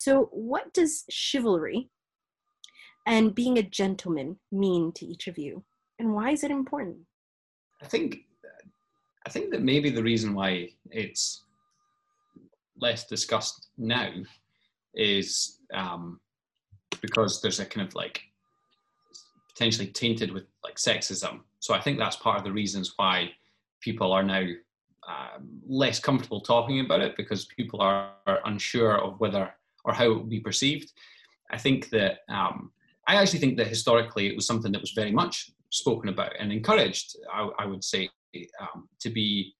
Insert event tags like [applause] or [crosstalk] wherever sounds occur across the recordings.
So, what does chivalry and being a gentleman mean to each of you, and why is it important? I think, I think that maybe the reason why it's less discussed now is um, because there's a kind of like potentially tainted with like sexism. So I think that's part of the reasons why people are now um, less comfortable talking about it because people are, are, unsure of whether or how it will be perceived. I think that um, I actually think that historically it was something that was very much spoken about and encouraged. I, I would say um, to be,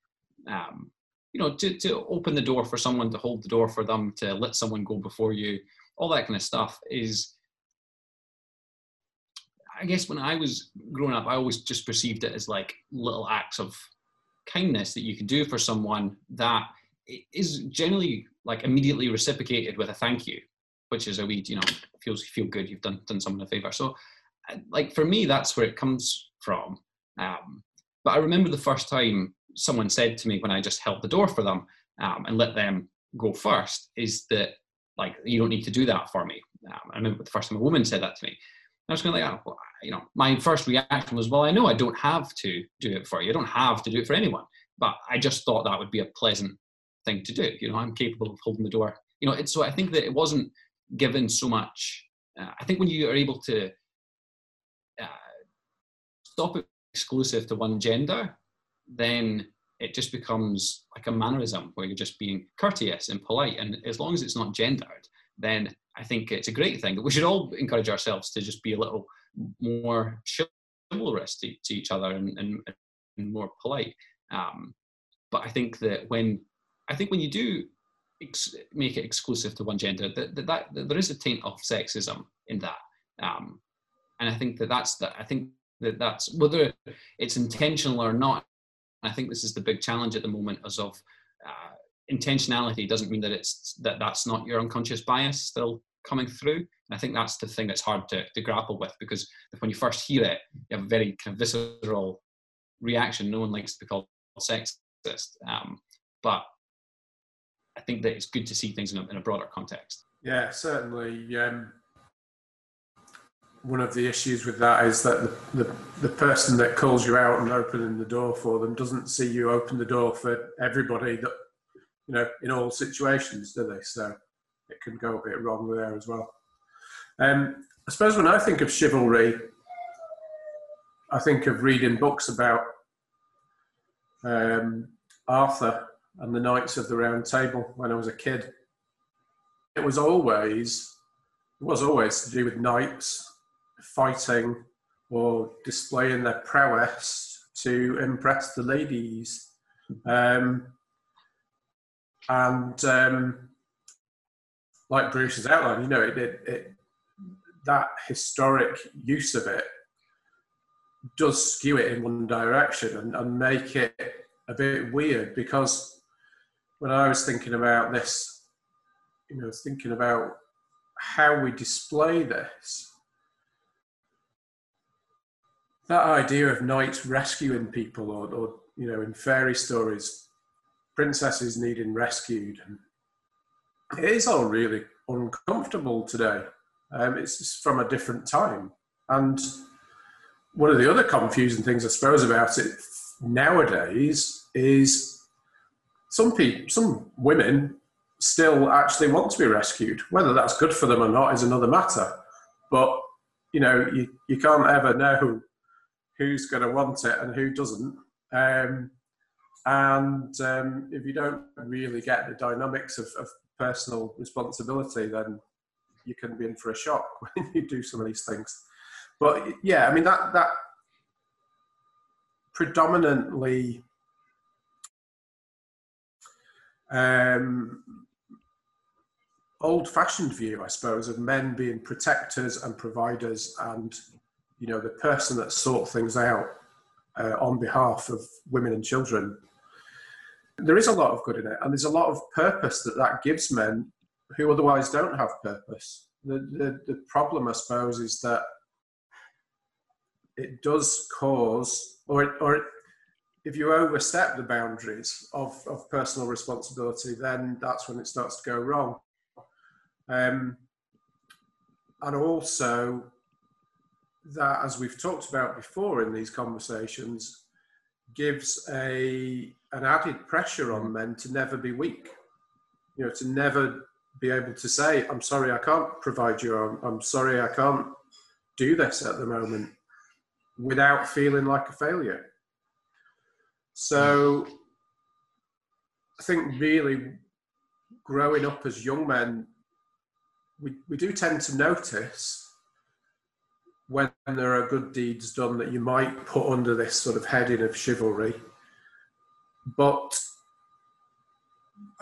um, you know, to to open the door for someone, to hold the door for them, to let someone go before you, all that kind of stuff is. I guess when I was growing up, I always just perceived it as like little acts of kindness that you can do for someone that is generally like immediately reciprocated with a thank you, which is a wee, you know, feels feel good. You've done done someone a favor. So, uh, like for me, that's where it comes from. Um, but I remember the first time someone said to me when I just held the door for them um, and let them go first is that like you don't need to do that for me. Um, I remember the first time a woman said that to me. I was kind of like, oh, well, you know, my first reaction was, well, I know I don't have to do it for you. I don't have to do it for anyone. But I just thought that would be a pleasant thing to do. You know, I'm capable of holding the door. You know, it's so I think that it wasn't given so much. Uh, I think when you are able to uh, stop it exclusive to one gender, then it just becomes like a mannerism where you're just being courteous and polite. And as long as it's not gendered, then I think it's a great thing. We should all encourage ourselves to just be a little more chivalrous to, to each other and, and, and more polite. Um, but I think that when I think when you do ex- make it exclusive to one gender, that, that, that, that, there is a taint of sexism in that, um, and I think that that's that. I think that that's whether it's intentional or not. I think this is the big challenge at the moment, as of uh, intentionality doesn't mean that it's that that's not your unconscious bias still coming through. And I think that's the thing that's hard to, to grapple with because when you first hear it, you have a very kind of visceral reaction. No one likes to be called sexist. Um, but I think that it's good to see things in a, in a broader context. Yeah, certainly. Um, one of the issues with that is that the, the, the, person that calls you out and opening the door for them doesn't see you open the door for everybody that, you know, in all situations, do they? So it can go a bit wrong there as well. Um, I suppose when I think of chivalry, I think of reading books about um, Arthur and the Knights of the Round Table when I was a kid. It was always it was always to do with knights fighting or displaying their prowess to impress the ladies. Um, and um, like Bruce has outlined, you know, it, it, it, that historic use of it does skew it in one direction and, and make it a bit weird because when I was thinking about this, you know, thinking about how we display this, that idea of knights rescuing people or, or you know, in fairy stories, princesses needing rescued it is all really uncomfortable today. Um, it's from a different time. And one of the other confusing things, I suppose, about it nowadays is some people, some women still actually want to be rescued. Whether that's good for them or not is another matter. But you know, you, you can't ever know who's going to want it and who doesn't. Um, and um, if you don't really get the dynamics of, of personal responsibility, then you can be in for a shock [laughs] when you do some of these things. But yeah, I mean that that predominantly um, old-fashioned view, I suppose, of men being protectors and providers, and you know the person that sort things out uh, on behalf of women and children there is a lot of good in it, and there's a lot of purpose that that gives men who otherwise don't have purpose. The, the, the problem, I suppose, is that it does cause, or, it, or it, if you overstep the boundaries of, of personal responsibility, then that's when it starts to go wrong. Um, and also that, as we've talked about before in these conversations, gives a an added pressure on men to never be weak. You know, to never be able to say, "I'm sorry, I can't provide you. I'm, I'm sorry, I can't do this at the moment," without feeling like a failure. So, I think really growing up as young men, we, we do tend to notice when there are good deeds done that you might put under this sort of heading of chivalry. But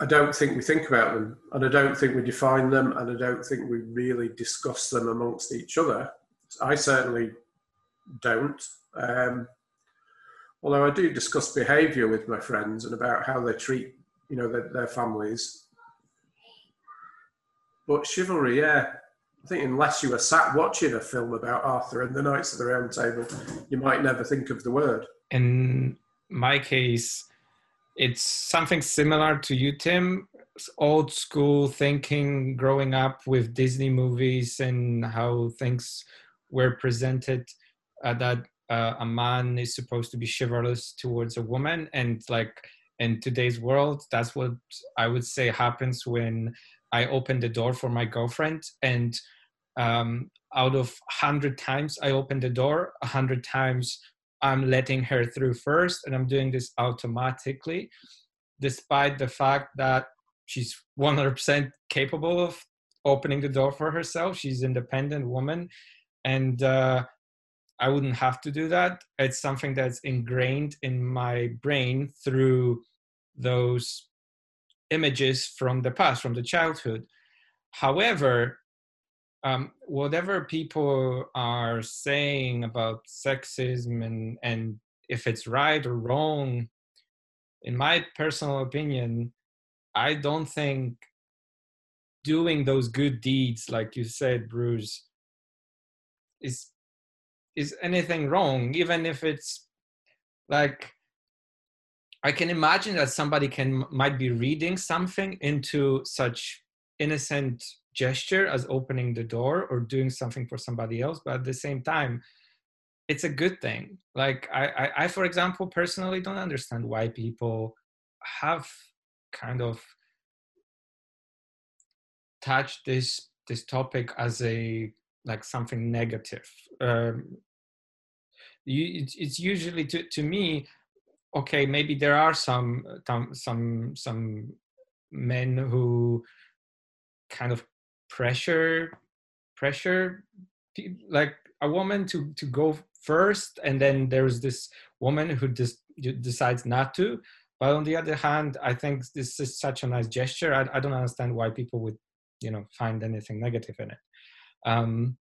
I don't think we think about them, and I don't think we define them, and I don't think we really discuss them amongst each other. I certainly don't. Um, although I do discuss behaviour with my friends and about how they treat, you know, their, their families. But chivalry, yeah, I think unless you were sat watching a film about Arthur and the Knights of the Round Table, you might never think of the word. In my case, it's something similar to you, Tim. Old school thinking, growing up with Disney movies and how things were presented. Uh, that uh, a man is supposed to be chivalrous towards a woman, and like in today's world, that's what I would say happens when I open the door for my girlfriend, and um, out of hundred times I open the door, a hundred times I'm letting her through first, and I'm doing this automatically, despite the fact that she's 100% capable of opening the door for herself. She's an independent woman, and uh, I wouldn't have to do that. It's something that's ingrained in my brain through those images from the past, from the childhood. However, um, whatever people are saying about sexism and, and if it's right or wrong, in my personal opinion, I don't think doing those good deeds, like you said, Bruce, is is anything wrong, even if it's like I can imagine that somebody can might be reading something into such innocent gesture as opening the door or doing something for somebody else, but at the same time, it's a good thing. Like I, I, I for example, personally don't understand why people have kind of touched this this topic as a like something negative. Um, you, it's, it's usually to, to me okay maybe there are some some some men who kind of pressure pressure like a woman to to go first and then there's this woman who just decides not to. But on the other hand i think this is such a nice gesture. I, I don't understand why people would you know find anything negative in it. Um,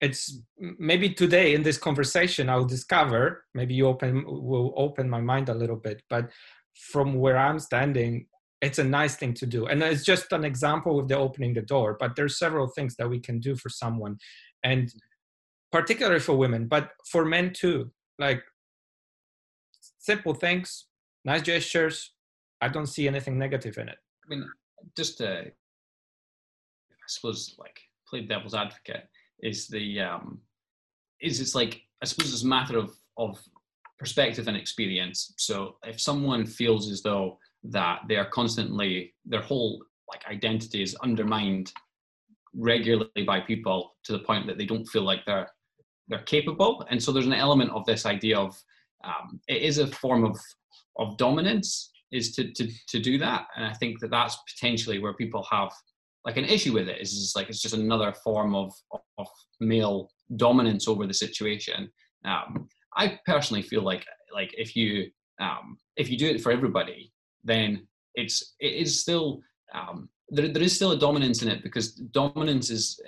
it's maybe today in this conversation i'll discover maybe you open will open my mind a little bit but from where i'm standing it's a nice thing to do. And it's just an example of the opening the door but there's several things that we can do for someone and particularly for women but for men too. Like simple things nice gestures i don't see anything negative in it. I mean just to i suppose like play devil's advocate is the um, is it's like I suppose it's a matter of of perspective and experience. So if someone feels as though that they are constantly their whole like identity is undermined regularly by people to the point that they don't feel like they're they're capable, and so there's an element of this idea of um, it is a form of of dominance is to, to to do that, and I think that that's potentially where people have like an issue with it is just like it's just another form of of male dominance over the situation. Um, I personally feel like like if you um, if you do it for everybody, then it's it is still um, there, there is still a dominance in it because dominance is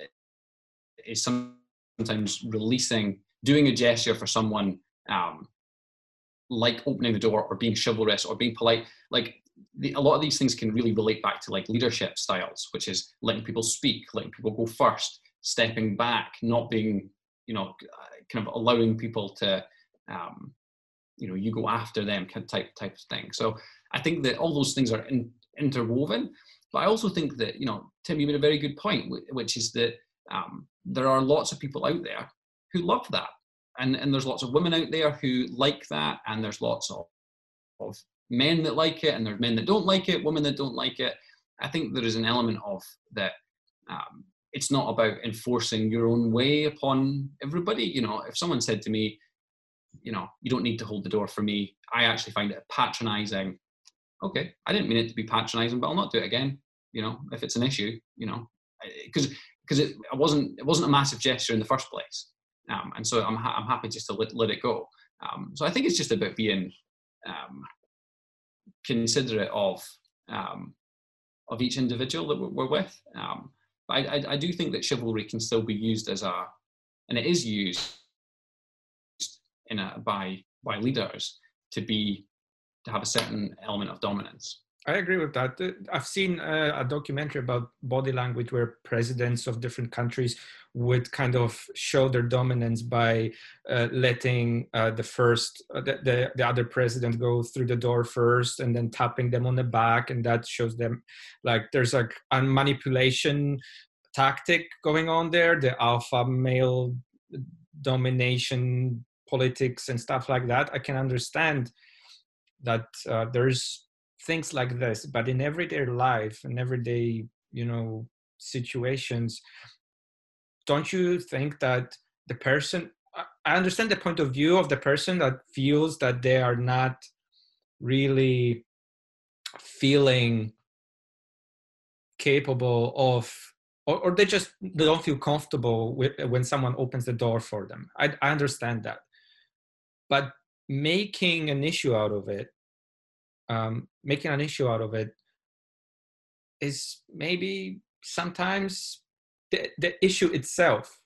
is sometimes releasing doing a gesture for someone um, like opening the door or being chivalrous or being polite like the, a lot of these things can really relate back to like leadership styles, which is letting people speak, letting people go first, stepping back, not being, you know, kind of allowing people to, um, you know, you go after them kind of type type of thing. So I think that all those things are in, interwoven. But I also think that, you know, Tim, you made a very good point, which is that um, there are lots of people out there who love that. And, and there's lots of women out there who like that, and there's lots of, of men that like it, and there's men that don't like it, women that don't like it. I think there is an element of that um, it's not about enforcing your own way upon everybody. You know, if someone said to me, you know, you don't need to hold the door for me, I actually find it patronizing. Okay, I didn't mean it to be patronizing, but I'll not do it again. You know, if it's an issue, you know, because because it, it wasn't it wasn't a massive gesture in the first place, um, and so I'm ha- I'm happy just to let, let it go. Um, so I think it's just about being um, considerate of um, of each individual that we're, with. Um, but I, I, I, do think that chivalry can still be used as a, and it is used in a, by by leaders to be to have a certain element of dominance. I agree with that. Uh, I've seen uh, a documentary about body language where presidents of different countries would kind of show their dominance by uh, letting uh, the first, uh, the, the, the, other president go through the door first and then tapping them on the back. And that shows them like there's like a manipulation tactic going on there, the alpha male domination politics and stuff like that. I can understand that uh, there's things like this but in everyday life and everyday you know situations don't you think that the person i understand the point of view of the person that feels that they are not really feeling capable of or, or they just they don't feel comfortable with, when someone opens the door for them. I, I understand that. But making an issue out of it um, making an issue out of it is maybe sometimes the, the issue itself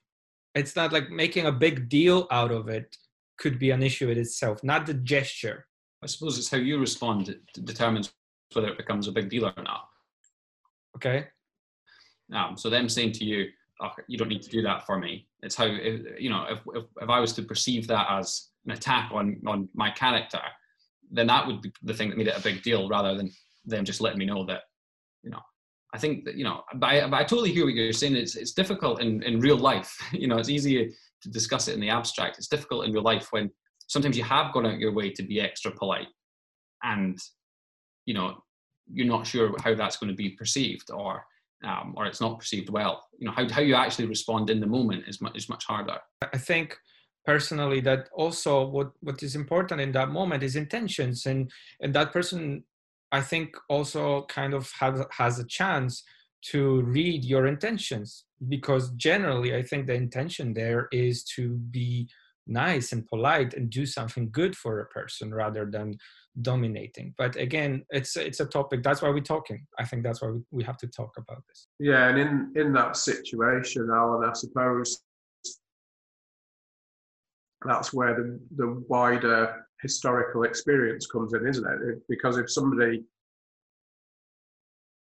it's not like making a big deal out of it could be an issue in itself not the gesture. I suppose it's how you respond that determines whether it becomes a big deal or not. Okay. Um, so them saying to you oh, you don't need to do that for me it's how you know if, if, if i was to perceive that as an attack on on my character then that would be the thing that made it a big deal rather than them just letting me know that, you know, I think that, you know, but I, but I totally hear what you're saying. It's, it's difficult in, in real life. [laughs] You know, it's easy to discuss it in the abstract. It's difficult in real life when sometimes you have gone out your way to be extra polite and, you know, you're not sure how that's going to be perceived or, um, or it's not perceived well. You know, how, how you actually respond in the moment is much, is much harder. I think personally that also what what is important in that moment is intentions. And and that person i think also kind of has has a chance to read your intentions because generally i think the intention there is to be nice and polite and do something good for a person rather than dominating. But again it's it's a topic that's why we're talking. I think that's why we, have to talk about this. Yeah and in in that situation alan i suppose that's where the, the wider historical experience comes in, isn't it? Because if somebody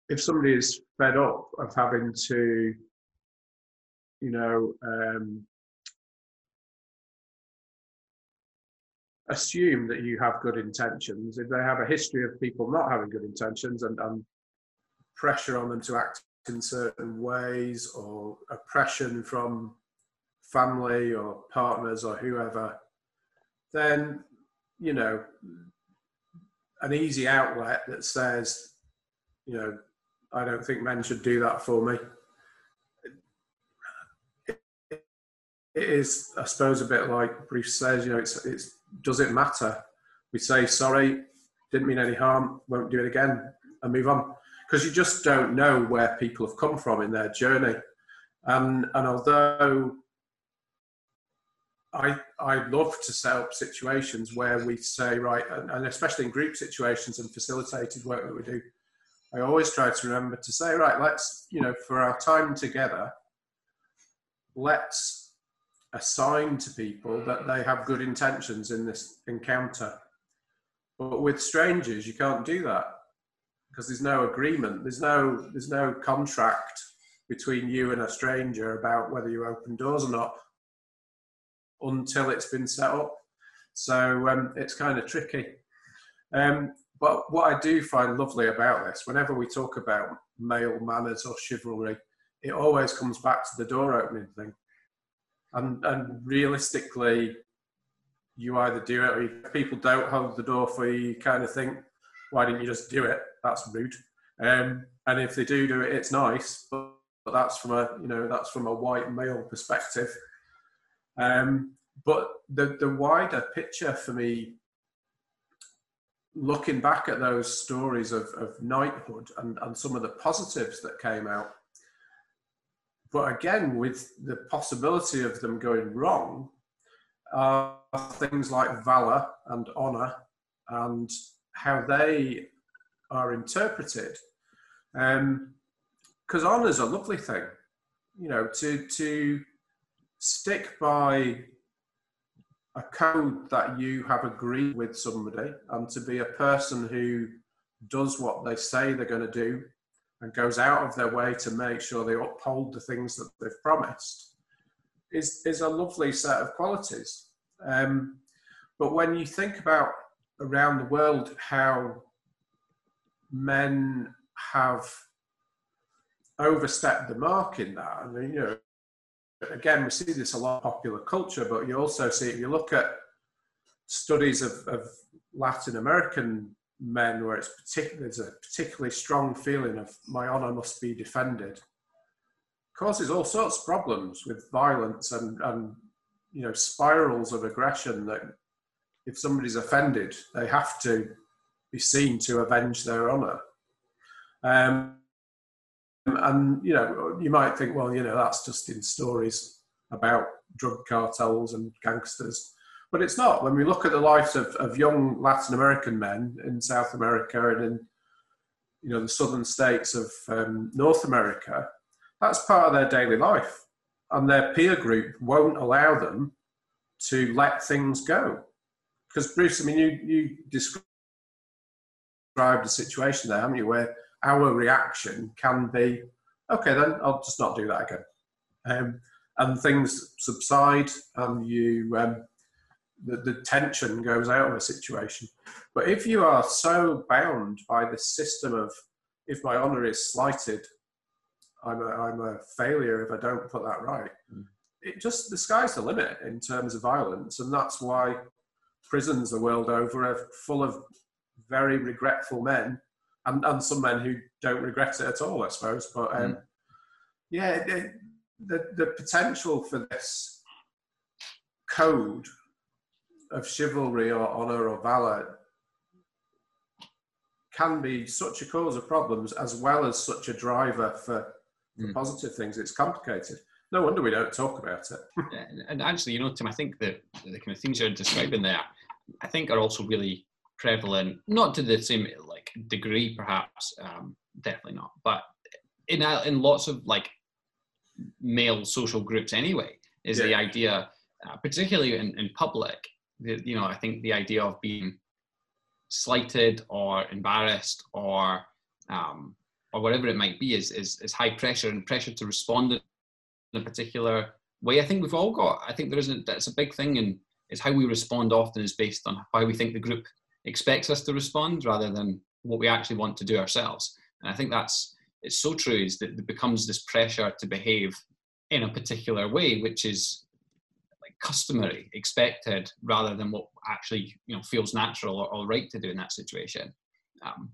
if somebody is fed up of having to, you know, um, assume that you have good intentions, if they have a history of people not having good intentions and, and pressure on them to act in certain ways or oppression from family or partners or whoever, then, you know, an easy outlet that says, you know, I don't think men should do that for me. It is, I suppose, a bit like Bruce says, you know, it's, it's does it matter? We say sorry, didn't mean any harm, won't do it again, and move on. Because you just don't know where people have come from in their journey. And, and although I, I love to set up situations where we say, right, and, and, especially in group situations and facilitated work that we do, I always try to remember to say, right, let's, you know, for our time together, let's assign to people that they have good intentions in this encounter. But with strangers, you can't do that because there's no agreement, there's no, there's no contract between you and a stranger about whether you open doors or not until it's been set up. So um, it's kind of tricky. Um, but what I do find lovely about this, whenever we talk about male manners or chivalry, it always comes back to the door opening thing. And, and realistically, you either do it or if people don't hold the door for you, you kind of think, why didn't you just do it? That's rude. Um, and if they do do it, it's nice, but, but that's from a you know that's from a white male perspective. Um, but the the wider picture for me, looking back at those stories of, of knighthood and, and some of the positives that came out, but again with the possibility of them going wrong, are things like valor and honor and how they are interpreted. Because um, honour is a lovely thing, you know, to to stick by a code that you have agreed with somebody and to be a person who does what they say they're going to do and goes out of their way to make sure they uphold the things that they've promised is, is a lovely set of qualities. Um, but when you think about around the world how men have overstepped the mark in that. I mean, you know, again, we see this a lot in popular culture, but you also see if you look at studies of, of Latin American men where it's there's a particularly strong feeling of my honor must be defended causes all sorts of problems with violence and, and you know spirals of aggression that if somebody's offended they have to be seen to avenge their honor. Um, and you know, you might think, well, you know, that's just in stories about drug cartels and gangsters, but it's not. When we look at the lives of, of young Latin American men in South America and in you know the southern states of um, North America, that's part of their daily life, and their peer group won't allow them to let things go. Because Bruce, I mean, you you described a situation there, haven't you, where our reaction can be, okay, then I'll just not do that again. Um, and things subside and you, um, the, the tension goes out of a situation. But if you are so bound by the system of, if my honor is slighted, I'm a, I'm a failure if I don't put that right. Mm. It just, the sky's the limit in terms of violence. And that's why prisons the world over are full of very regretful men and, and some men who don't regret it at all, I suppose. But um, mm. yeah, the, the, the potential for this code of chivalry or honor or valor can be such a cause of problems as well as such a driver for, for mm. positive things. It's complicated. No wonder we don't talk about it. [laughs] and actually, you know, Tim, I think that the kind of things you're describing there, I think are also really prevalent, not to the same like degree, perhaps, um, definitely not, but in in lots of like male social groups anyway, is yeah. the idea, uh, particularly in, in public, the, you know, I think the idea of being slighted or embarrassed or um, or whatever it might be is, is is high pressure and pressure to respond in a particular way. I think we've all got. I think there isn't. That's a big thing, and is how we respond often is based on how we think the group expects us to respond rather than what we actually want to do ourselves. And I think that's it's so true is that it becomes this pressure to behave in a particular way, which is like customary, expected, rather than what actually you know feels natural or, or right to do in that situation. Um,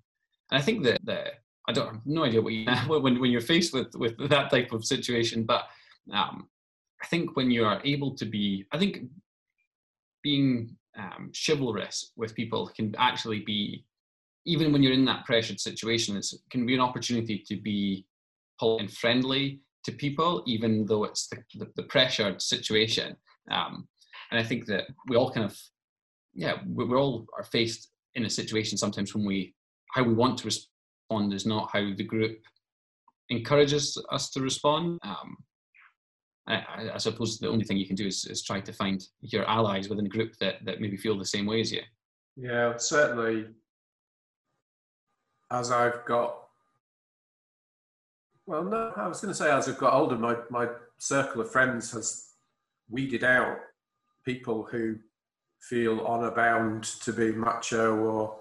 and I think that the I don't have no idea what you [laughs] when when you're faced with with that type of situation, but um, I think when you are able to be, I think being um, chivalrous with people can actually be, even when you're in that pressured situation, it can be an opportunity to be polite and friendly to people, even though it's the, the, the pressured situation. Um, and I think that we all kind of, yeah, we, we all are faced in a situation sometimes when we, how we want to respond is not how the group encourages us to respond. Um, I, I, suppose the only thing you can do is, is try to find your allies within a group that, that maybe feel the same way as you. Yeah, certainly. As I've got, well, no, I was going to say as I've got older, my, my circle of friends has weeded out people who feel honor bound to be macho or,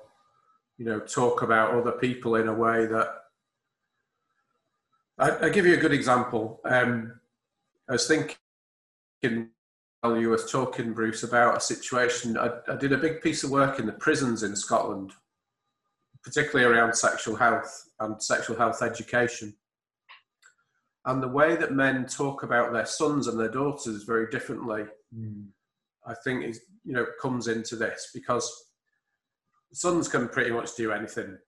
you know, talk about other people in a way that. I, give you a good example. Um, I was thinking while you were talking, Bruce, about a situation. I, I did a big piece of work in the prisons in Scotland, particularly around sexual health and sexual health education. And the way that men talk about their sons and their daughters very differently, mm. I think, is you know comes into this because sons can pretty much do anything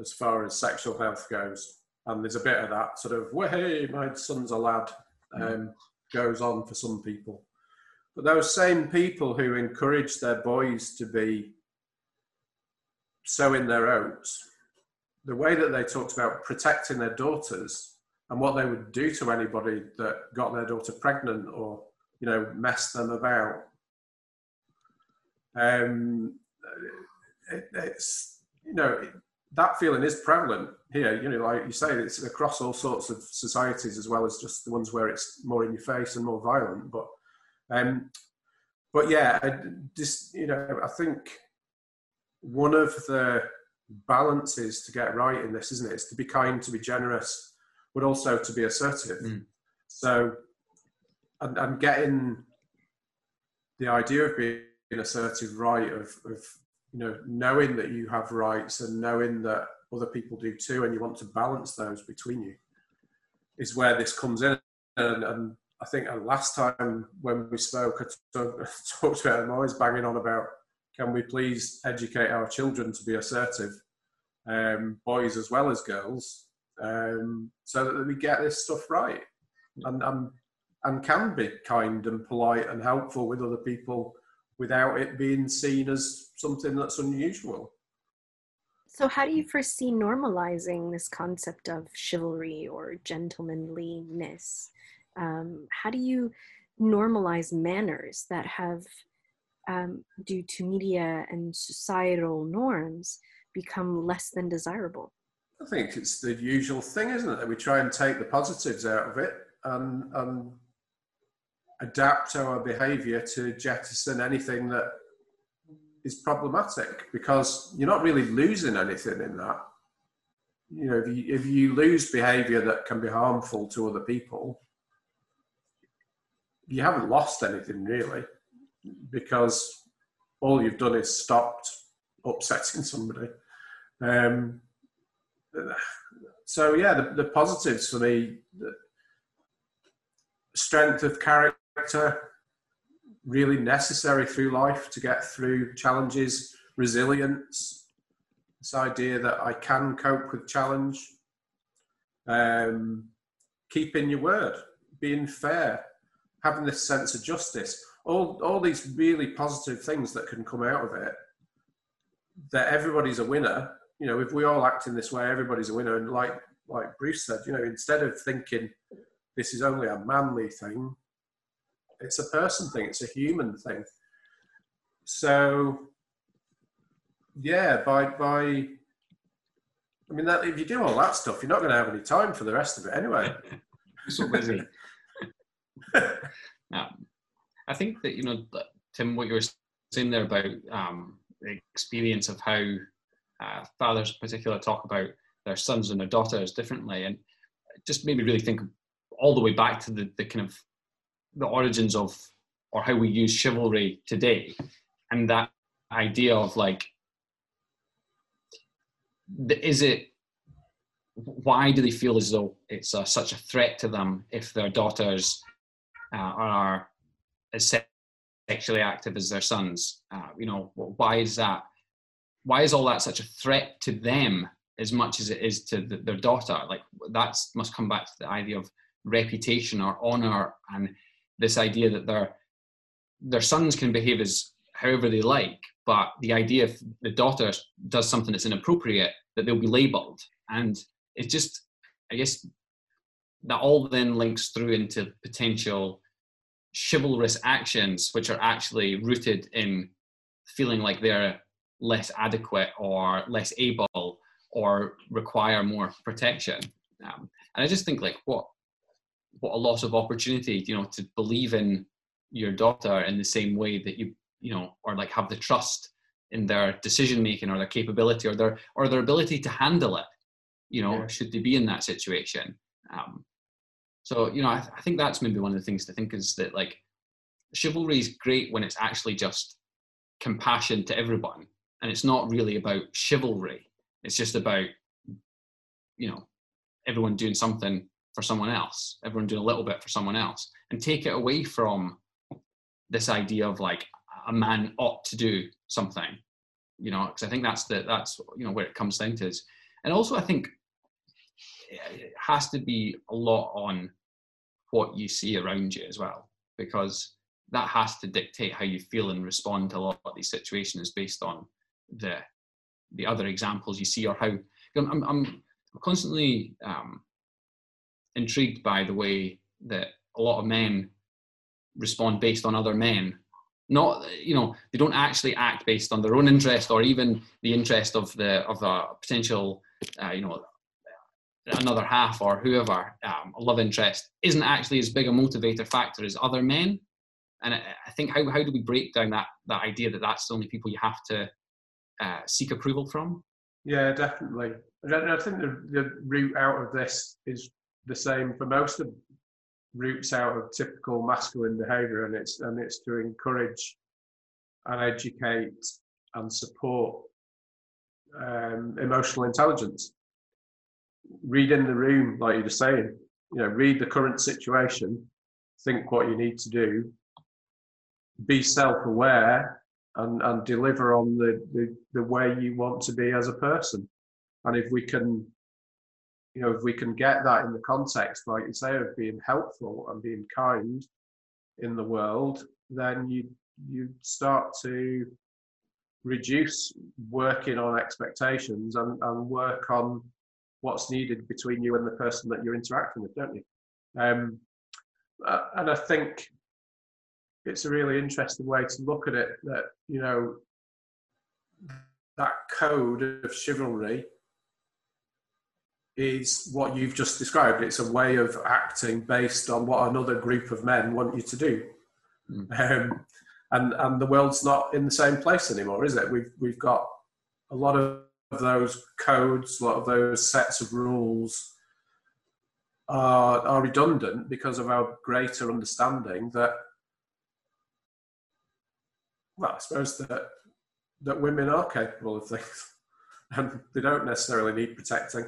as far as sexual health goes, and there's a bit of that sort of "way, my son's a lad" hmm. um, goes on for some people. But those same people who encourage their boys to be sowing their oats, the way that they talked about protecting their daughters and what they would do to anybody that got their daughter pregnant or you know messed them about. Um, it, it's you know that feeling is prevalent here. You know like you say it's across all sorts of societies as well as just the ones where it's more in your face and more violent but um, but yeah I just you know i think one of the balances to get right in this isn't it is to be kind to be generous but also to be assertive. Mm. So I'm, I'm, getting the idea of being assertive right of, of you know knowing that you have rights and knowing that other people do too, and you want to balance those between you is where this comes in. And, and I think last time when we spoke, I [laughs] talked about I'm always banging on about can we please educate our children to be assertive, um, boys as well as girls, um, so that we get this stuff right and, and, and can be kind and polite and helpful with other people without it being seen as something that's unusual. So, how do you foresee normalizing this concept of chivalry or gentlemanliness? Um, how do you normalize manners that have, um, due to media and societal norms, become less than desirable? I think it's the usual thing, isn't it? That we try and take the positives out of it and, and adapt our behaviour to jettison anything that is problematic because you're not really losing anything in that. You know, if you, if you lose behaviour that can be harmful to other people, you haven't lost anything really because all you've done is stopped upsetting somebody. Um, so yeah, the, the positives for me: strength of character, really necessary through life to get through challenges. Resilience, this idea that I can cope with challenge. Um, keeping your word, being fair, having this sense of justice. All, all these really positive things that can come out of it. That everybody's a winner you know, if we all act in this way, everybody's a winner. And like like Bruce said, you know, instead of thinking this is only a manly thing, it's a person thing, it's a human thing. So yeah, by by I mean that if you do all that stuff, you're not going to have any time for the rest of it anyway. [laughs] so busy. [laughs] now, I think that you know, Tim, what you were saying there about um, the experience of how uh, fathers in particular talk about their sons and their daughters differently, and just made me really think all the way back to the, the kind of the origins of or how we use chivalry today, and that idea of like, is it why do they feel as though it's such a threat to them if their daughters uh, are as sexually active as their sons? Uh, you know, why is that? why is all that such a threat to them as much as it is to the, their daughter? Like that must come back to the idea of reputation or honor and this idea that their their sons can behave as however they like, but the idea if the daughter does something that's inappropriate, that they'll be labelled, and it's just, I guess, that all then links through into potential chivalrous actions, which are actually rooted in feeling like they're less adequate or less able or require more protection. Um, and I just think like what what a loss of opportunity, you know, to believe in your daughter in the same way that you you know, or like have the trust in their decision making or their capability or their or their ability to handle it you know Yeah. should they be in that situation um, so you know I, I think that's maybe one of the things to think is that like chivalry is great when it's actually just compassion to everyone and it's not really about chivalry. It's just about you know everyone doing something for someone else everyone doing a little bit for someone else and take it away from this idea of like a man ought to do something you know because i think that's the that's you know where it comes down to is and also i think it has to be a lot on what you see around you as well because that has to dictate how you feel and respond to a lot of these situations based on the the other examples you see or how I'm, I'm, constantly um, intrigued by the way that a lot of men respond based on other men. Not you know they don't actually act based on their own interest or even the interest of the of a potential uh, you know another half or whoever um, a love interest isn't actually as big a motivator factor as other men and I, I think how, how do we break down that that idea that that's the only people you have to uh, seek approval from Yeah, definitely. And I, think the, the route out of this is the same for most of routes out of typical masculine behaviour, and it's and it's to encourage and educate and support um, emotional intelligence. Read in the room, like you were saying. You know, read the current situation, think what you need to do, be self-aware, and, and deliver on the, the, the way you want to be as a person. And if we can, you know, if we can get that in the context, like you say, of being helpful and being kind in the world, then you you start to reduce working on expectations and, and work on what's needed between you and the person that you're interacting with, don't you? Um, uh, and I think it's a really interesting way to look at it that you know that code of chivalry is what you've just described. It's a way of acting based on what another group of men want you to do. Um, and and the world's not in the same place anymore is it? We've we've got a lot of those codes a lot of those sets of rules are, are redundant because of our greater understanding that well, I suppose that that women are capable of things, [laughs] and they don't necessarily need protecting.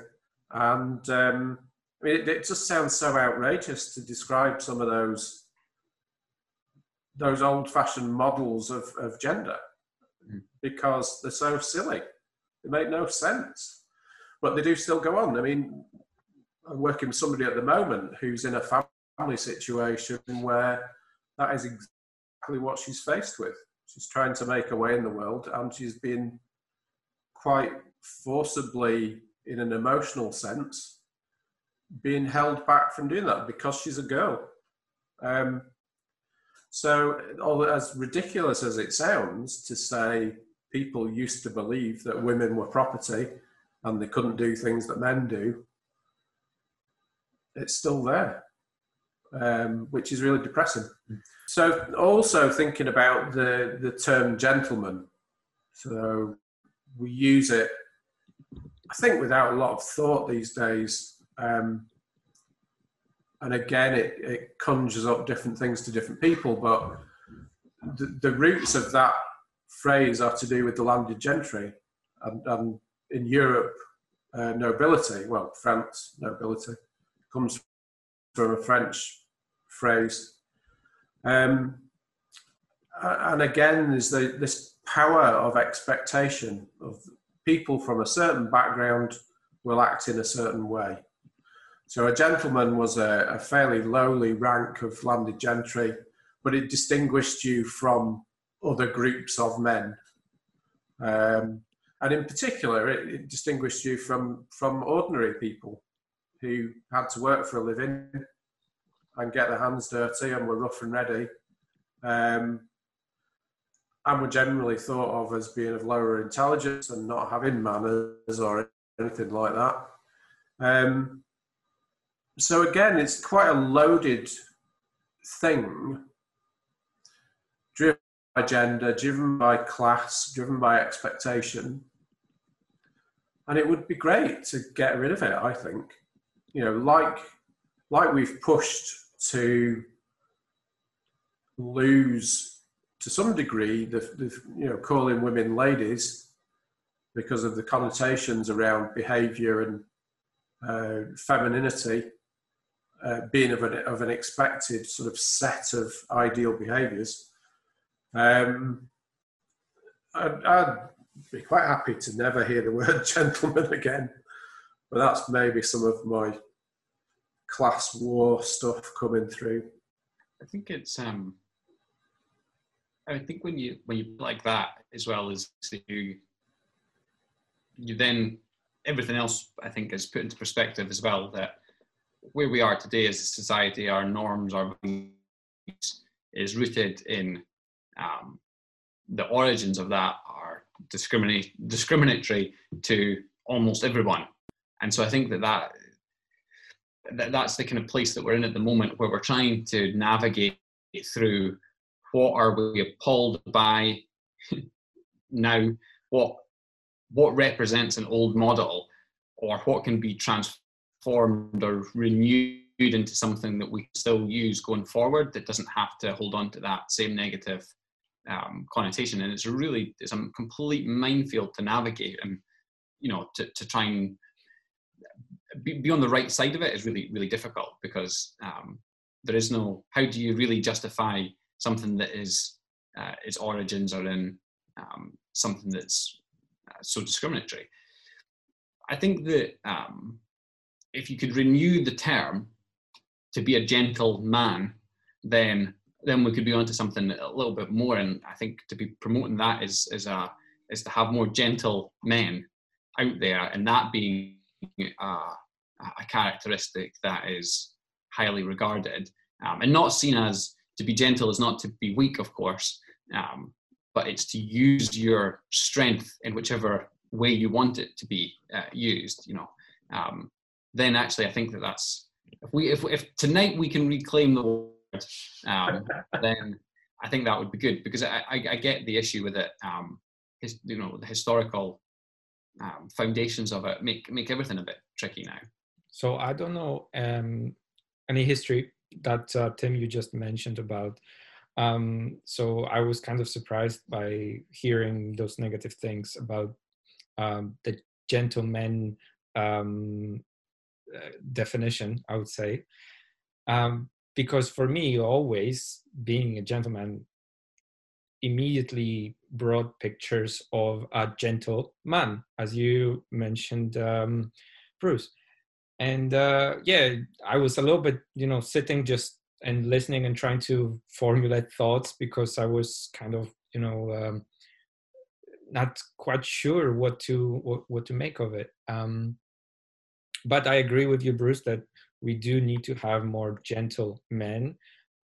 And um, I mean, it, it, just sounds so outrageous to describe some of those those old-fashioned models of, of gender Mm. because they're so silly. They made no sense, but they do still go on. I mean, I'm working with somebody at the moment who's in a family situation where that is exactly what she's faced with. She's trying to make her way in the world, and she's been quite forcibly, in an emotional sense, being held back from doing that because she's a girl. Um, so, as ridiculous as it sounds to say people used to believe that women were property and they couldn't do things that men do, it's still there, um, which is really depressing. So, also thinking about the, the term gentleman. So, we use it, I think, without a lot of thought these days. Um, and again, it, it conjures up different things to different people, but the, the roots of that phrase are to do with the landed gentry and, and in Europe, uh, nobility, well, France, nobility, comes from a French phrase. Um, and again, there's the, this power of expectation of people from a certain background will act in a certain way. So a gentleman was a, a fairly lowly rank of landed gentry, but it distinguished you from other groups of men. Um, and in particular, it, it, distinguished you from, from ordinary people who had to work for a living and get their hands dirty and were rough and ready. Um, and were generally thought of as being of lower intelligence and not having manners or anything like that. Um, so again, it's quite a loaded thing, driven gender, driven by class, driven by expectation. And it would be great to get rid of it, I think. You know, like like we've pushed to lose to some degree the, the you know calling women ladies because of the connotations around behavior and uh, femininity uh, being of an, of an expected sort of set of ideal behaviors. Um, I'd, I'd, be quite happy to never hear the word [laughs] gentleman again, but that's maybe some of my class war stuff coming through. I think it's um, I think when you when you like that as well as you you then everything else I think is put into perspective as well that where we are today as a society, our norms, our is rooted in um, the origins of that are discriminate, discriminatory to almost everyone. And so I think that, that that that's the kind of place that we're in at the moment where we're trying to navigate through what are we appalled by [laughs] now what what represents an old model or what can be transformed or renewed into something that we still use going forward that doesn't have to hold on to that same negative um, connotation and it's really it's a complete minefield to navigate and you know to, to try and be, be on the right side of it is really really difficult because um, there is no how do you really justify something that is uh, its origins are in um, something that's uh, so discriminatory. I think that um, if you could renew the term to be a gentle man, then then we could be onto something a little bit more. And I think to be promoting that is is a is to have more gentle men out there, and that being a, a characteristic that is highly regarded um, and not seen as to be gentle is not to be weak, of course, um, but it's to use your strength in whichever way you want it to be uh, used. You know, um, then actually, I think that that's if we if, if tonight we can reclaim the um, then I think that would be good because I, I, I get the issue with it. Um, his, you know, the historical um, foundations of it make make everything a bit tricky now. So I don't know um, any history that uh, Tim you just mentioned about. Um, so I was kind of surprised by hearing those negative things about um, the gentleman uh, definition. I would say um, because for me, always being a gentleman immediately brought pictures of a gentle man, as you mentioned, um, Bruce. And uh, yeah i was a little bit you know sitting just and listening and trying to formulate thoughts because i was kind of you know um, not quite sure what to what, what to make of it. Um, but i agree with you bruce that we do need to have more gentle men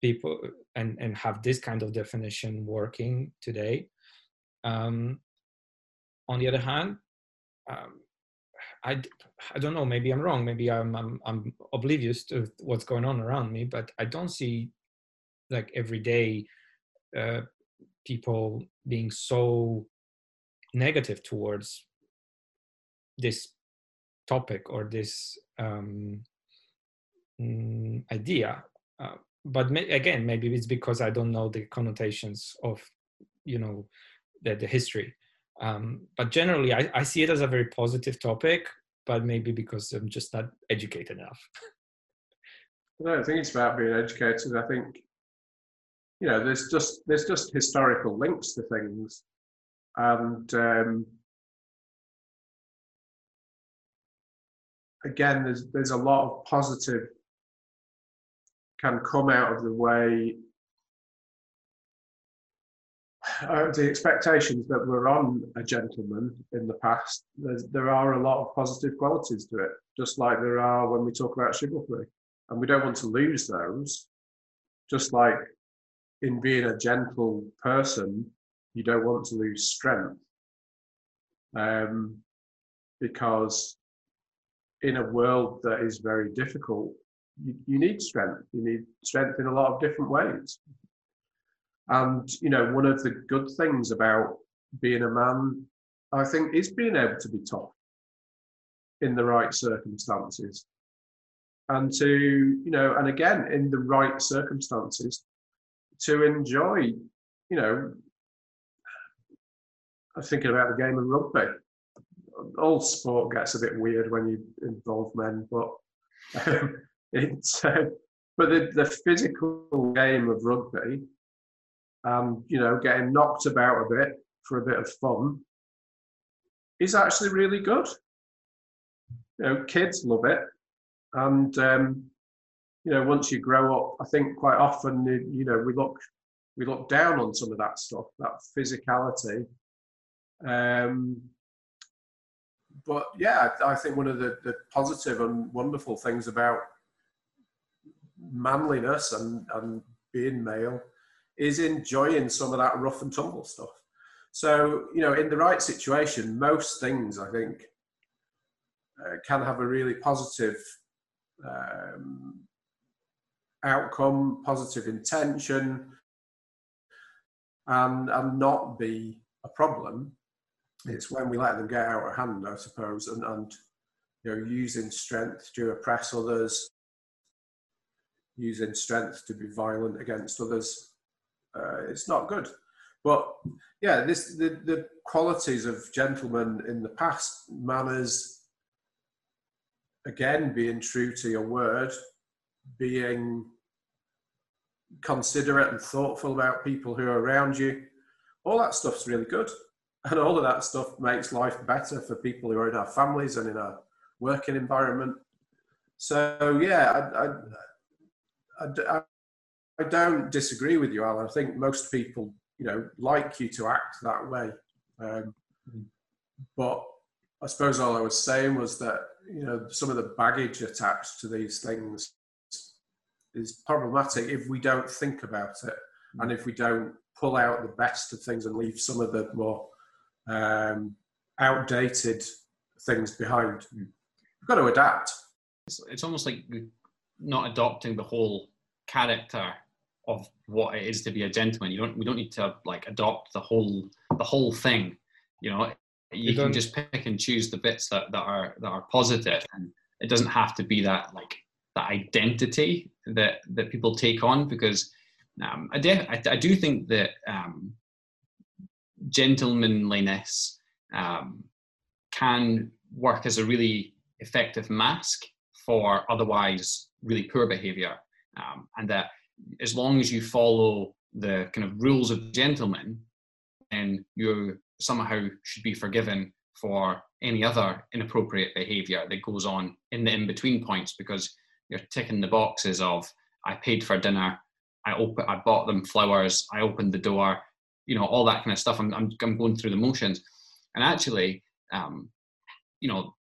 people and and have this kind of definition working today um, on the other hand um, I, I don't know. Maybe I'm wrong. Maybe I'm, I'm I'm oblivious to what's going on around me. But I don't see like every day uh, people being so negative towards this topic or this um, mm, idea. Uh, but may, again, maybe it's because I don't know the connotations of you know the, the history. Um, but generally, I, I see it as a very positive topic, but maybe because I'm just not educated enough. No, I think it's about being educated. I think you know there's just there's just historical links to things, and um, again, there's there's a lot of positive can come out of the way uh, the expectations that were on a gentleman in the past, there are a lot of positive qualities to it, just like there are when we talk about chivalry. And we don't want to lose those. Just like in being a gentle person, you don't want to lose strength. Um, because in a world that is very difficult, you, you need strength. You need strength in a lot of different ways. And you know, one of the good things about being a man, I think, is being able to be tough in the right circumstances. And to, you know, and again, in the right circumstances, to enjoy, you know, I'm thinking about the game of rugby. All sport gets a bit weird when you involve men, but um, [laughs] it's [laughs] uh, but the, the physical game of rugby and you know getting knocked about a bit for a bit of fun is actually really good. You know, kids love it, and um, you know once you grow up, I think quite often you know we look we look down on some of that stuff, that physicality. Um, but yeah, I think one of the, the positive and wonderful things about manliness and, and being male is enjoying some of that rough and tumble stuff. So, you know, in the right situation, most things I think uh, can have a really positive um, outcome, positive intention, and, and not be a problem. It's when we let them get out of hand, I suppose, and, and you know, using strength to oppress others, using strength to be violent against others. Uh, it's not good. But yeah, this the, the qualities of gentlemen in the past, manners, again, being true to your word, being considerate and thoughtful about people who are around you, all that stuff's really good. And all of that stuff makes life better for people who are in our families and in our working environment. So yeah, I, I, I, I don't disagree with you, Alan. I think most people, you know, like you to act that way. Um, but I suppose all I was saying was that you know some of the baggage attached to these things is problematic if we don't think about it and if we don't pull out the best of things and leave some of the more um, outdated things behind. We've got to adapt. It's, it's almost like not adopting the whole character of what it is to be a gentleman. You don't. We don't need to like adopt the whole the whole thing. You know, you, you can just pick and choose the bits that, that are that are positive, and it doesn't have to be that like that identity that that people take on because um, I, def- I, I do think that um, gentlemanliness um, can work as a really effective mask for otherwise really poor behavior um, and that as long as you follow the kind of rules of gentlemen, then you somehow should be forgiven for any other inappropriate behavior that goes on in the in between points because you're ticking the boxes of I paid for dinner, I open, I bought them flowers, I opened the door, you know, all that kind of stuff. I'm, I'm, I'm going through the motions. And actually, um, you know,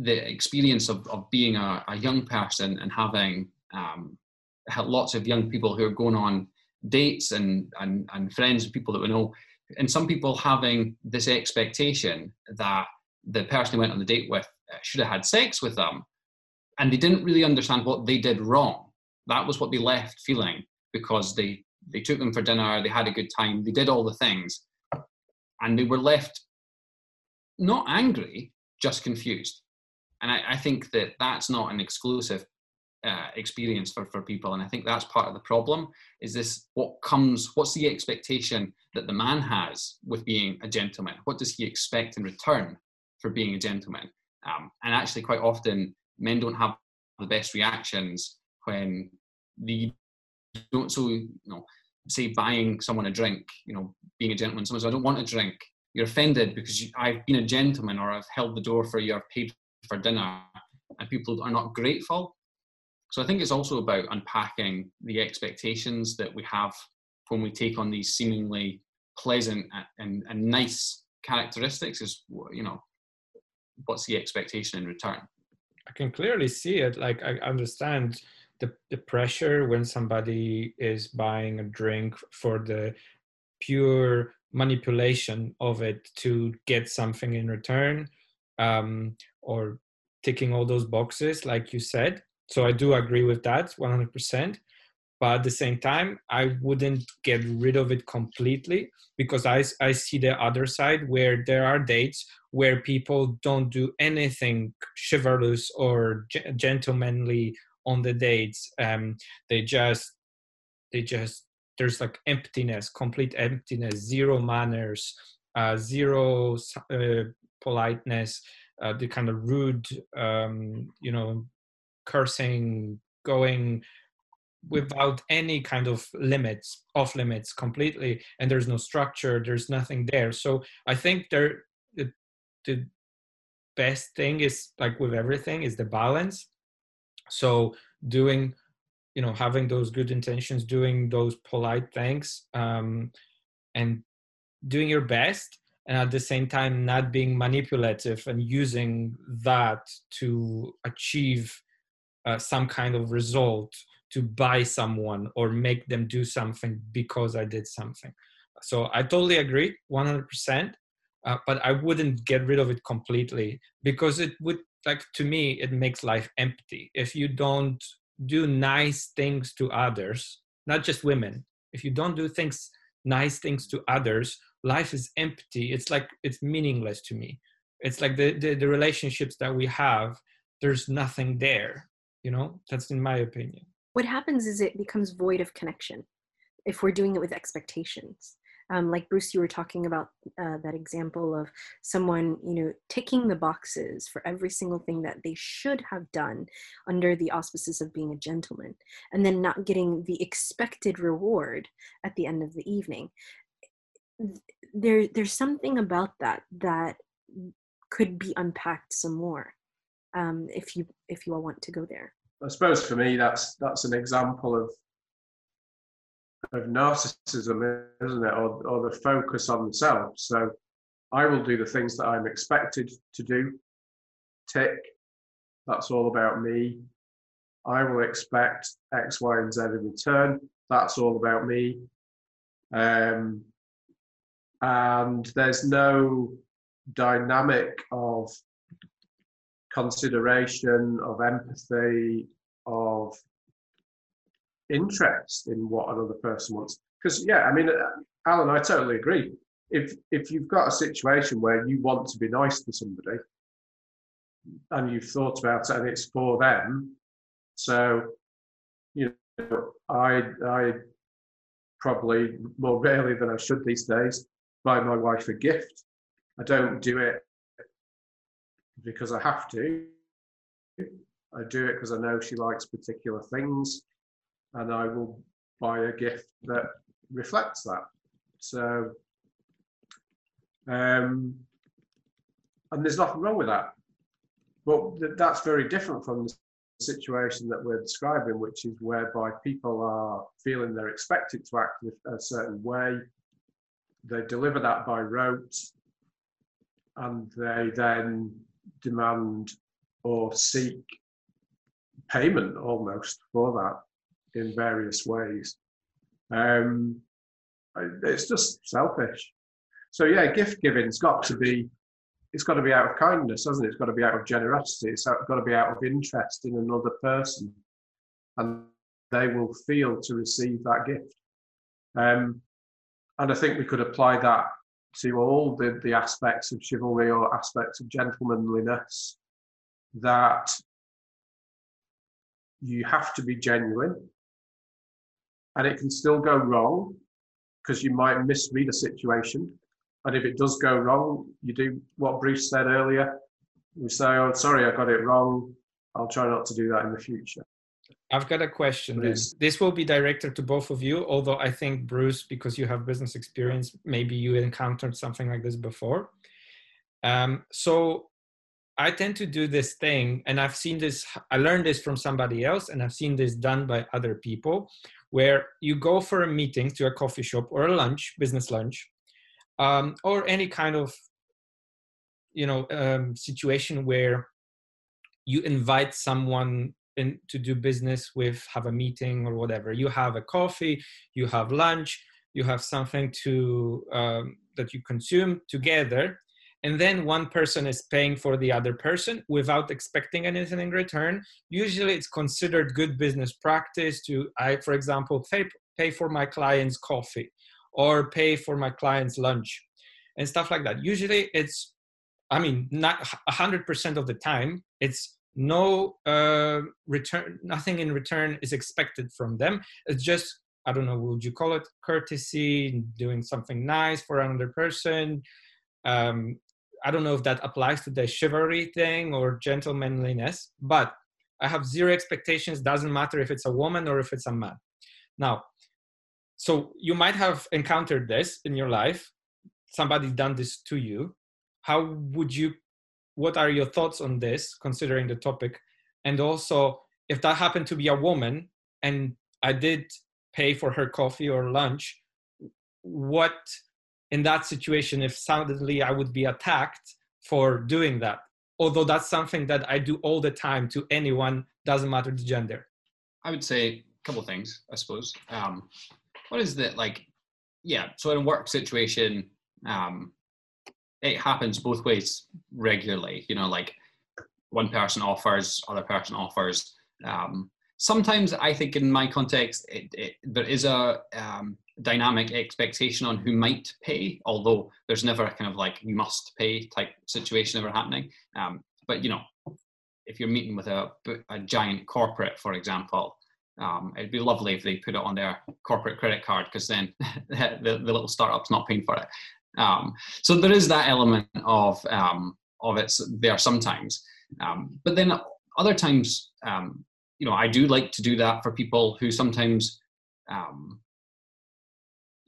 the experience of, of being a, a young person and having um, lots of young people who are going on dates and, and, and friends and people that we know, and some people having this expectation that the person who went on the date with uh, should have had sex with them, and they didn't really understand what they did wrong. That was what they left feeling because they they took them for dinner, they had a good time, they did all the things, and they were left not angry, just confused. And I, I think that that's not an exclusive uh, experience for, for people. And I think that's part of the problem is this what comes, what's the expectation that the man has with being a gentleman? What does he expect in return for being a gentleman? Um, and actually, quite often, men don't have the best reactions when they don't so you know say buying someone a drink you know being a gentleman someone says i don't want a drink you're offended because you, i've been a gentleman or i've held the door for you i've paid for dinner and people are not grateful. So I think it's also about unpacking the expectations that we have when we take on these seemingly pleasant and, and nice characteristics is you know what's the expectation in return? I can clearly see it like i understand the, the pressure when somebody is buying a drink for the pure manipulation of it to get something in return um, or ticking all those boxes like you said so I do agree with that 100%. but at the same time i wouldn't get rid of it completely because i, I see the other side where there are dates where people don't do anything chivalrous or gentlemanly on the dates um, they just they just there's like emptiness complete emptiness zero manners uh, zero uh, politeness uh, the kind of rude um, you know cursing going without any kind of limits off limits completely and there's no structure there's nothing there. So i think there the, the best thing is like with everything is the balance. So doing you know having those good intentions doing those polite things um, and doing your best and at the same time not being manipulative and using that to achieve uh, some kind of result to buy someone or make them do something because I did something. So I totally agree, 100%. Uh, but I wouldn't get rid of it completely because it would, like, to me, it makes life empty. If you don't do nice things to others, not just women, if you don't do things, nice things to others, life is empty. It's like, it's meaningless to me. It's like the, the, the relationships that we have, there's nothing there. You know, that's in my opinion what happens is it becomes void of connection if we're doing it with expectations. Um, like Bruce, you were talking about uh, that example of someone, you know, ticking the boxes for every single thing that they should have done under the auspices of being a gentleman, and then not getting the expected reward at the end of the evening. There, there's something about that that could be unpacked some more, um, if you if you all want to go there. I suppose for me, that's that's an example of of narcissism, isn't it, or, or the focus on the self. So I will do the things that I'm expected to do. Tick. That's all about me. I will expect X, Y, and Z in return. That's all about me. Um, and there's no dynamic of consideration, of empathy, of interest in what another person wants. Because yeah, I mean, uh, Alan, I totally agree. If if you've got a situation where you want to be nice to somebody, and you've thought about it, and it's for them, so you know, I I probably more rarely than I should these days buy my wife a gift. I don't do it because I have to. I do it because I know she likes particular things, and I will buy a gift that reflects that. So, um, and there's nothing wrong with that. But that's very different from the situation that we're describing, which is whereby people are feeling they're expected to act a certain way. They deliver that by rote, and they then demand or seek payment almost for that in various ways. Um, it's just selfish. So yeah, gift giving's got to be it's got to be out of kindness, hasn't it? It's got to be out of generosity. It's got to be out of interest in another person, and they will feel to receive that gift. Um, and I think we could apply that to all the, the aspects of chivalry or aspects of gentlemanliness that you have to be genuine and it can still go wrong because you might misread a situation and if it does go wrong you do what bruce said earlier you say oh sorry i got it wrong i'll try not to do that in the future I've got a question. This will be directed to both of you, although I think Bruce, because you have business experience, maybe you encountered something like this before. Um, so I tend to do this thing, and I've seen this, I learned this from somebody else, and I've seen this done by other people, where you go for a meeting to a coffee shop or a lunch, business lunch, um, or any kind of you know um, situation where you invite someone in, to do business with, have a meeting or whatever. You have a coffee, you have lunch, you have something to um, that you consume together, and then one person is paying for the other person without expecting anything in return. Usually it's considered good business practice to i for example pay, pay for my client's coffee or pay for my client's lunch and stuff like that. Usually it's i mean not 100% of the time. It's no uh, return nothing in return is expected from them. It's just i don't know would you call it courtesy doing something nice for another person? Um, I don't know if that applies to the chivalry thing or gentlemanliness, but I have zero expectations. Doesn't matter if it's a woman or if it's a man. Now, so you might have encountered this in your life. Somebody done this to you. How would you? What are your thoughts on this, considering the topic? And also, if that happened to be a woman and I did pay for her coffee or lunch, what in that situation if suddenly I would be attacked for doing that. Although that's something that I do all the time to anyone, doesn't matter the gender. I would say a couple things, I suppose. Um, what is that like? Yeah, so in a work situation, um, it happens both ways regularly. You know, like one person offers, other person offers. Um, sometimes I think in my context, it, it, there is a um, dynamic expectation on who might pay, although there's never a kind of like you must pay type situation ever happening. Um, but you know, if you're meeting with a, a giant corporate, for example, um, it'd be lovely if they put it on their corporate credit card because then [laughs] the, the, little startup's not paying for it. Um, so there is that element of um, of it there sometimes, um, but then other times, um, you know, I do like to do that for people who sometimes um,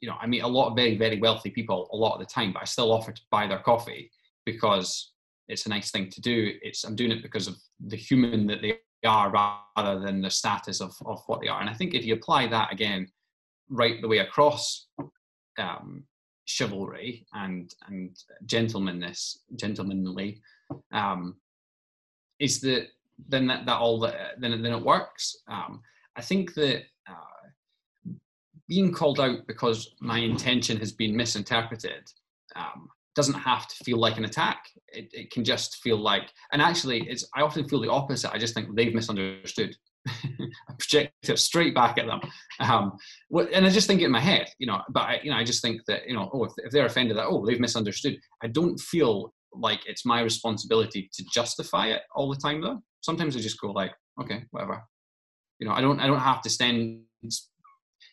you know, I meet a lot of very, very wealthy people a lot of the time, but I still offer to buy their coffee because it's a nice thing to do. It's I'm doing it because of the human that they are rather than the status of, of what they are. And I think if you apply that again right the way across um, chivalry and and gentlemanness, gentlemanly, um, is that then that, that all that then then it works. Um, I think that being called out because my intention has been misinterpreted um, doesn't have to feel like an attack. It, it, can just feel like, and actually, it's. I often feel the opposite. I just think they've misunderstood. [laughs] I project it straight back at them, um, and I just think it in my head, you know. But I, you know, I just think that you know, oh, if, if they're offended, that oh, they've misunderstood. I don't feel like it's my responsibility to justify it all the time, though. Sometimes I just go like, okay, whatever. You know, I don't. I don't have to stand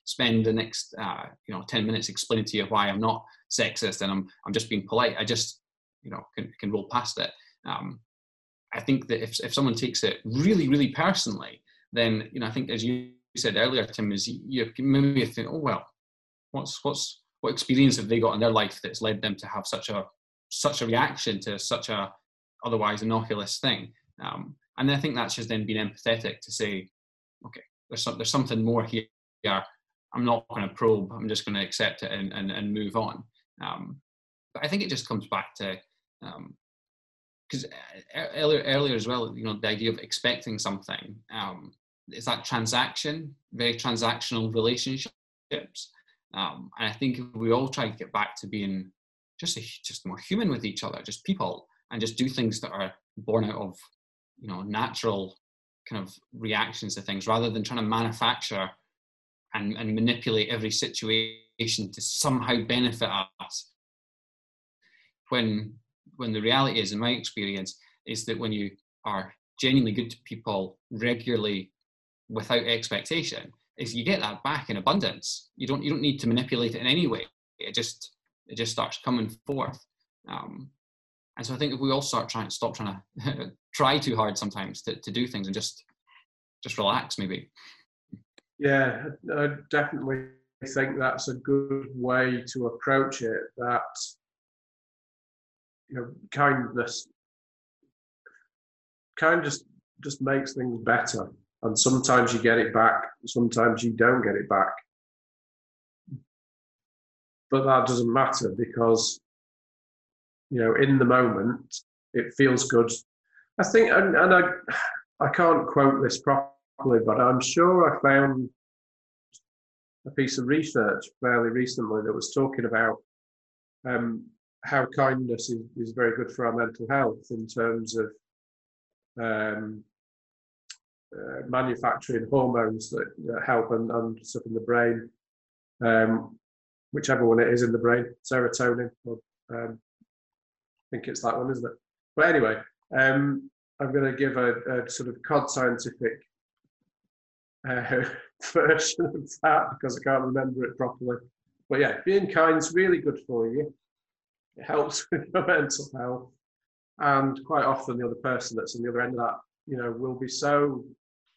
spend the next uh, you know 10 minutes explaining to you why i'm not sexist and i'm, I'm just being polite. I just you know can, can roll past it. Um, i think that if, if someone takes it really really personally then you know i think as you said earlier tim is you, maybe think oh well what's what's what experience have they got in their life that's led them to have such a such a reaction to such a otherwise innocuous thing? Um, and i think that's just then being empathetic to say okay there's, some, there's something more here I'm not going to probe. I'm just going to accept it and, and, and move on. Um, but I think it just comes back to because um, earlier earlier as well, you know, the idea of expecting something um, is that transaction, very transactional relationships. Um, and I think we all try to get back to being just a, just more human with each other, just people, and just do things that are born out of you know natural kind of reactions to things rather than trying to manufacture and, and manipulate every situation to somehow benefit us. When when the reality is, in my experience, is that when you are genuinely good to people regularly without expectation, is you get that back in abundance. You don't you don't need to manipulate it in any way. It just it just starts coming forth. Um, and so I think if we all start trying to stop trying to [laughs] try too hard sometimes to, to do things and just just relax maybe. Yeah, I definitely think that's a good way to approach it. That you know, kindness, kind just just makes things better. And sometimes you get it back, sometimes you don't get it back. But that doesn't matter because you know, in the moment, it feels good. I think, and, and I, I can't quote this properly but I'm sure I found a piece of research fairly recently that was talking about um, how kindness is, is very good for our mental health in terms of um, uh, manufacturing hormones that, that help and, and, stuff in the brain, um, whichever one it is in the brain, serotonin. Or, um, I think it's that one, isn't it? But anyway, um, I'm going to give a, a, sort of cod scientific uh, [laughs] version of that because I can't remember it properly. But yeah, being kind is really good for you. It helps [laughs] with your mental health. And quite often, the other person that's on the other end of that, you know, will be so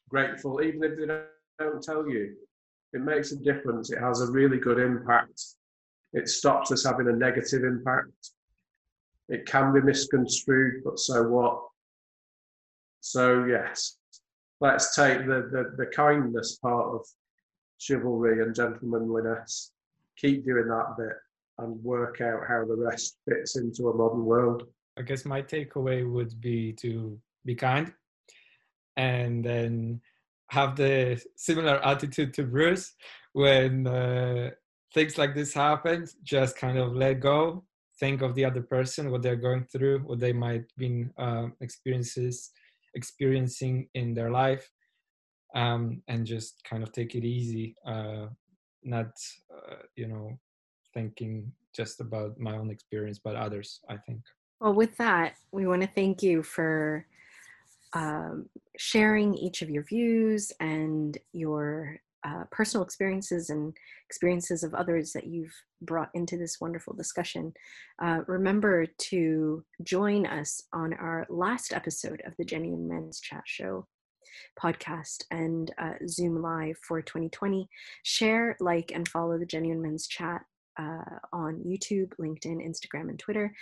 grateful, even if they don't tell you. It makes a difference. It has a really good impact. It stops us having a negative impact. It can be misconstrued, but so what? So, yes, let's take the, the, the kindness part of chivalry and gentlemanliness, keep doing that bit, and work out how the rest fits into a modern world. I guess my takeaway would be to be kind and then have the similar attitude to Bruce when uh, things like this happen, just kind of let go, think of the other person, what they're going through, what they might be uh, experiences experiencing in their life, um, and just kind of take it easy, uh, not uh, you know thinking just about my own experience, but others. I think. Well, with that, we want to thank you for um, sharing each of your views and your uh, personal experiences and experiences of others that you've brought into this wonderful discussion. Uh, remember to join us on our last episode of the Genuine Men's Chat Show podcast and uh, Zoom Live for 2020. Share, like, and follow the Genuine Men's Chat uh, on YouTube, LinkedIn, Instagram, and Twitter.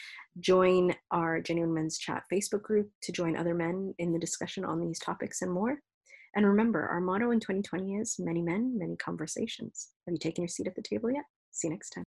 Join our Genuine Men's Chat Facebook group to join other men in the discussion on these topics and more. And remember, our motto in 2020 is many men, many conversations. Have you taken your seat at the table yet? See you next time.